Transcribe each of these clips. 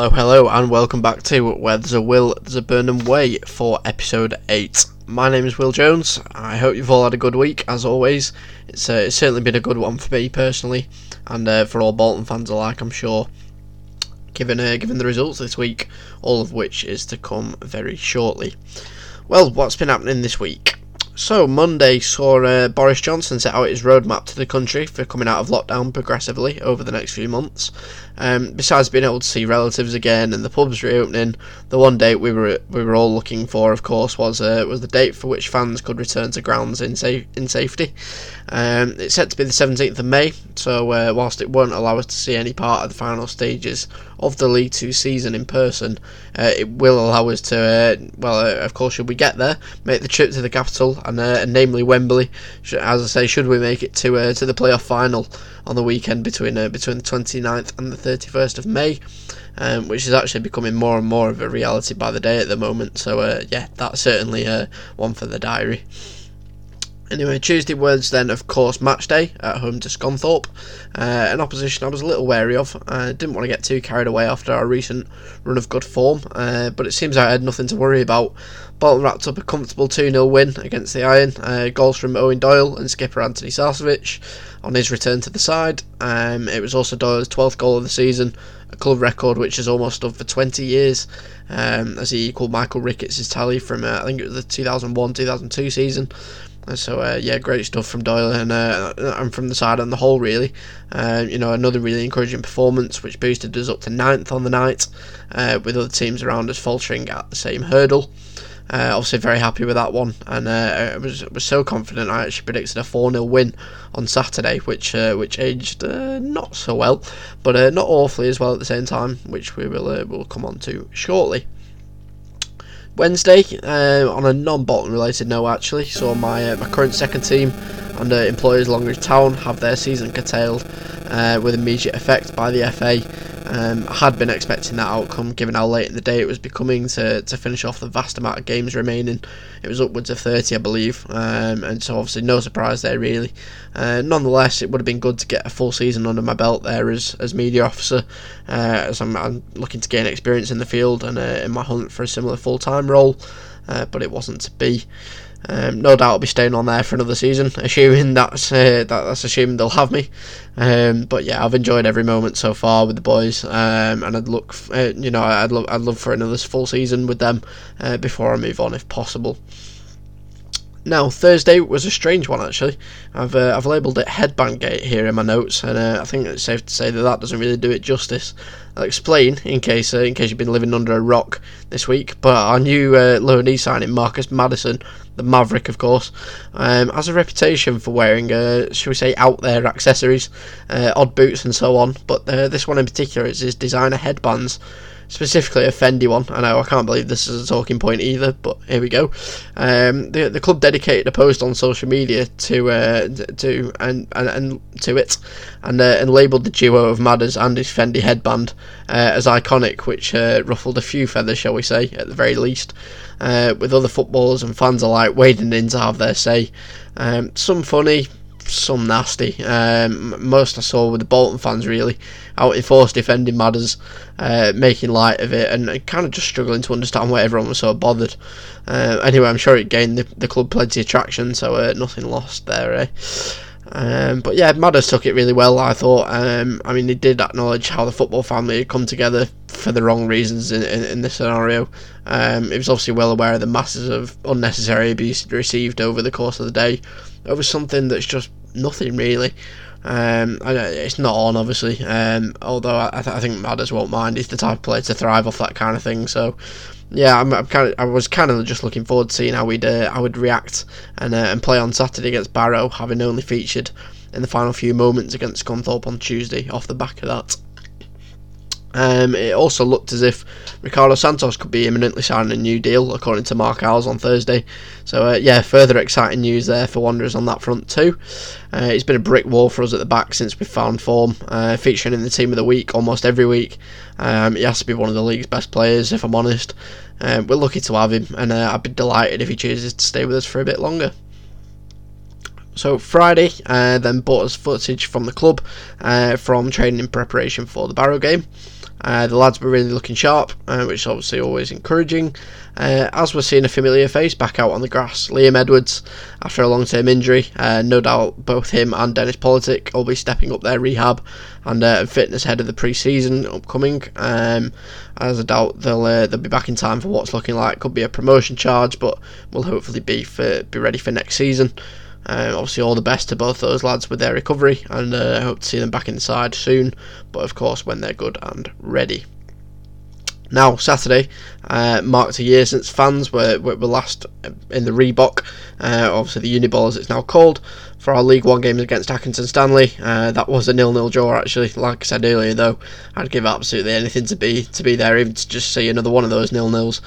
Hello, hello, and welcome back to Where There's a Will, There's a Burnden Way for episode 8. My name is Will Jones. I hope you've all had a good week, as always. It's, uh, it's certainly been a good one for me personally, and uh, for all Bolton fans alike, I'm sure. Given, uh, given the results this week, all of which is to come very shortly. Well, what's been happening this week? So, Monday saw uh, Boris Johnson set out his roadmap to the country for coming out of lockdown progressively over the next few months. Um, besides being able to see relatives again and the pubs reopening, the one date we were we were all looking for, of course, was uh, was the date for which fans could return to grounds in sa- in safety. Um, it's set to be the 17th of May, so uh, whilst it won't allow us to see any part of the final stages of the League Two season in person, uh, it will allow us to, uh, well, uh, of course, should we get there, make the trip to the capital, and, uh, and namely Wembley. As I say, should we make it to uh, to the playoff final on the weekend between between the 29th and the 31st of May. Um, which is actually becoming more and more of a reality by the day at the moment. So, yeah, that's certainly one for the diary. Anyway, Tuesday was then, of course, match day at home to Scunthorpe, uh, an opposition I was a little wary of. I didn't want to get too carried away after our recent run of good form, uh, but it seems I had nothing to worry about. Bolton wrapped up a comfortable 2 0 win against the Iron. Uh, goals from Eoin Doyle and skipper Antoni Sarcevic on his return to the side. Um, it was also Doyle's 12th goal of the season, a club record which is almost done for 20 years, um, as he equalled Michael Ricketts' tally from, uh, I think it was the 2001 2002 season. So uh, yeah, great stuff from Doyle and uh, and from the side on the whole really. Uh, you know, another really encouraging performance which boosted us up to ninth on the night, uh, with other teams around us faltering at the same hurdle. Uh, obviously, very happy with that one, and uh, I was was so confident. I actually predicted a four 0 win on Saturday, which which aged not so well, but not awfully as well at the same time, which we will will come on to shortly. Wednesday, uh, on a non-Bolton related note, actually, saw my uh, my current second team and uh, employers Longridge Town have their season curtailed uh, with immediate effect by the FA. Um, had been expecting that outcome given how late in the day it was becoming to, to finish off the vast amount of games remaining. It was upwards of 30, I believe, um, and so obviously no surprise there really. Uh, nonetheless, it would have been good to get a full season under my belt there as, as media officer, uh, as I'm, I'm, looking to gain experience in the field and uh, in my hunt for a similar full time role, uh, but it wasn't to be. Um, no doubt I'll be staying on there for another season, assuming that's uh, that, that's assuming they'll have me. Um, but yeah, I've enjoyed every moment so far with the boys, um, and I'd look, uh, you know, I'd love I'd love for another full season with them uh, before I move on if possible. Now Thursday was a strange one actually. I've uh, I've labelled it headband gate here in my notes, and uh, I think it's safe to say that that doesn't really do it justice. I'll explain in case uh, in case you've been living under a rock this week. But our new uh, loanee signing, Marcus Maddison, the Maverick, of course, um, has a reputation for wearing, uh, should we say, out there accessories, uh, odd boots and so on. But uh, this one in particular is his designer headbands specifically a Fendi one. I know I can't believe this is a talking point either, but here we go. Um, the the club dedicated a post on social media to uh, to and, and, and to it, and uh, and labelled the duo of Madders and his Fendi headband uh, as iconic, which uh, ruffled a few feathers, shall we say, at the very least. Uh, with other footballers and fans alike wading in to have their say. Um, some funny, some nasty. Um, most I saw were the Bolton fans really out in force defending Madders, uh, making light of it, and kind of just struggling to understand why everyone was so bothered. Uh, anyway, I'm sure it gained the, the club plenty of traction, so uh, nothing lost there. Eh? Um, but yeah, Madders took it really well, I thought. Um, I mean, he did acknowledge how the football family had come together for the wrong reasons in, in, in this scenario. Um, he was obviously well aware of the masses of unnecessary abuse received over the course of the day. Was something that's just nothing really. Um, it's not on, obviously. Um, although I, th- I think Madders won't mind. He's the type of player to thrive off that kind of thing. So, yeah, I'm, I'm kind of, I was kind of just looking forward to seeing how we'd, uh, we'd react and uh, and play on Saturday against Barrow, having only featured in the final few moments against Scunthorpe on Tuesday. Off the back of that. Um, it also looked as if Ricardo Santos could be imminently signing a new deal, according to Marc Iles on Thursday. So, uh, yeah, further exciting news there for Wanderers on that front, too. Uh, it's been a brick wall for us at the back since we found form, uh, featuring in the team of the week almost every week. Um, he has to be one of the league's best players, if I'm honest. Um, we're lucky to have him, and uh, I'd be delighted if he chooses to stay with us for a bit longer. So Friday, uh, then bought us footage from the club uh, from training in preparation for the Barrow game. Uh, the lads were really looking sharp, uh, which is obviously always encouraging. Uh, as we're seeing a familiar face back out on the grass, Liam Edwards, after a long term injury, uh, no doubt both him and Dennis Politic will be stepping up their rehab and uh, fitness ahead of the pre season upcoming. Um, as I doubt they'll uh, they'll be back in time for what's looking like could be a promotion charge, but will hopefully be for, be ready for next season. Um, obviously, all the best to both those lads with their recovery, and I uh, hope to see them back inside soon. But of course, when they're good and ready. Now, Saturday uh, marked a year since fans were, were, last in the Reebok, uh, obviously the Uniball as it's now called, for our League One games against Accrington Stanley. Uh, that was a nil-nil draw, actually. Like I said earlier, though, I'd give absolutely anything to be to be there, even to just see another one of those nil-nils.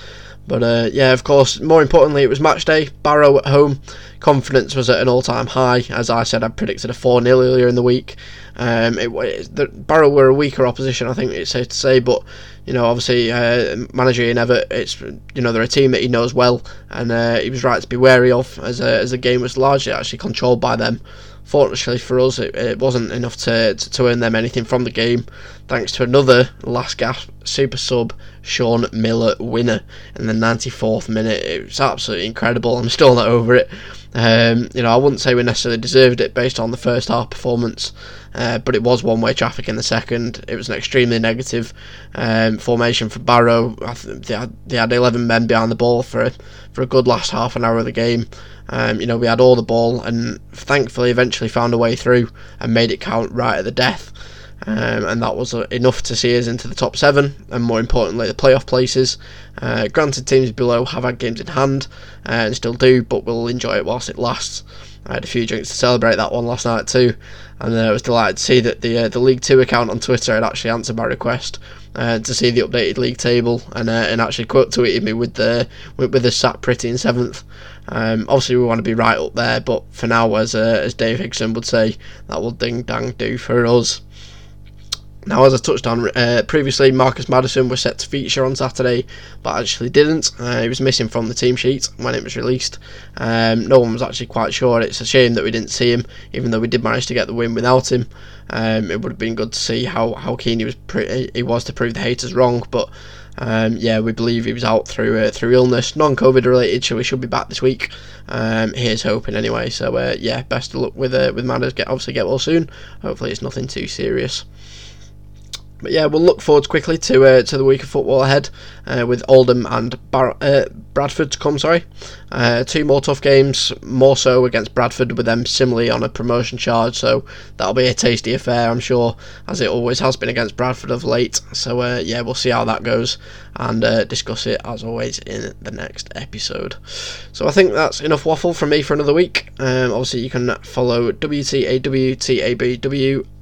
But uh, yeah, of course, more importantly, it was match day. Barrow at home. Confidence was at an all time high. As I said, I predicted a 4 0 earlier in the week. Um, it, it, the, Barrow were a weaker opposition, I think it's safe to say, but you know, obviously, uh, manager Ian Evatt, it's you know they're a team that he knows well, and uh, he was right to be wary of as a, as the game was largely actually controlled by them. Fortunately for us, it, it wasn't enough to, to, to earn them anything from the game, thanks to another last gasp super sub Shaun Miller winner in the 94th minute. It was absolutely incredible. I'm still not over it. Um, you know, I wouldn't say we necessarily deserved it based on the first half performance, uh, but it was one-way traffic in the second. It was an extremely negative um, formation for Barrow. They had, they had 11 men behind the ball for a, for a good last half an hour of the game. Um, you know, we had all the ball and thankfully eventually found a way through and made it count right at the death. Um, and that was uh, enough to see us into the top seven, and more importantly, the playoff places. Uh, granted, teams below have had games in hand uh, and still do, but we'll enjoy it whilst it lasts. I had a few drinks to celebrate that one last night too, and uh, I was delighted to see that the uh, the League Two account on Twitter had actually answered my request uh, to see the updated league table and and actually quote tweeted me with the with, with the sat pretty in seventh. Um, obviously, we want to be right up there, but for now, as as Dave Higson would say, that will ding dang do for us. Now, as I touched on uh, previously, Marcus Maddison was set to feature on Saturday, but actually didn't. Uh, he was missing from the team sheet when it was released. Um, no one was actually quite sure. It's a shame that we didn't see him, even though we did manage to get the win without him. Um, it would have been good to see how, how keen he was pre- he was to prove the haters wrong, but um, yeah, we believe he was out through uh, through illness, non-COVID related, so he should be back this week. Um, here's hoping anyway. So uh, yeah, best of luck with uh, with Madders. Get obviously get well soon. Hopefully it's nothing too serious. But yeah, we'll look forward quickly to uh, to the week of football ahead uh, with Oldham and Bar- uh, Bradford to come. Sorry, uh, two more tough games, more so against Bradford with them similarly on a promotion charge. So that'll be a tasty affair, I'm sure, as it always has been against Bradford of late. So uh, yeah, we'll see how that goes and uh, discuss it as always in the next episode. So I think that's enough waffle from me for another week. Um, obviously, you can follow WTAWTABW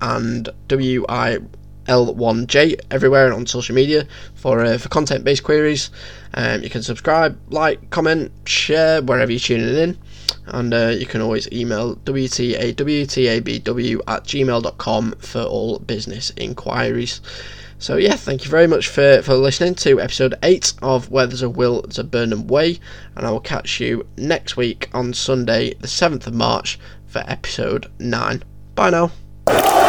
and WI L1J everywhere and on social media for uh, for content based queries. Um, you can subscribe, like, comment, share wherever you're tuning in, and uh, you can always email wtawtabw at gmail.com for all business inquiries. So yeah, thank you very much for, for listening to episode 8 of Where There's a Will, There's a Burnden Way, and I will catch you next week on Sunday, the 7th of March, for episode 9. Bye now.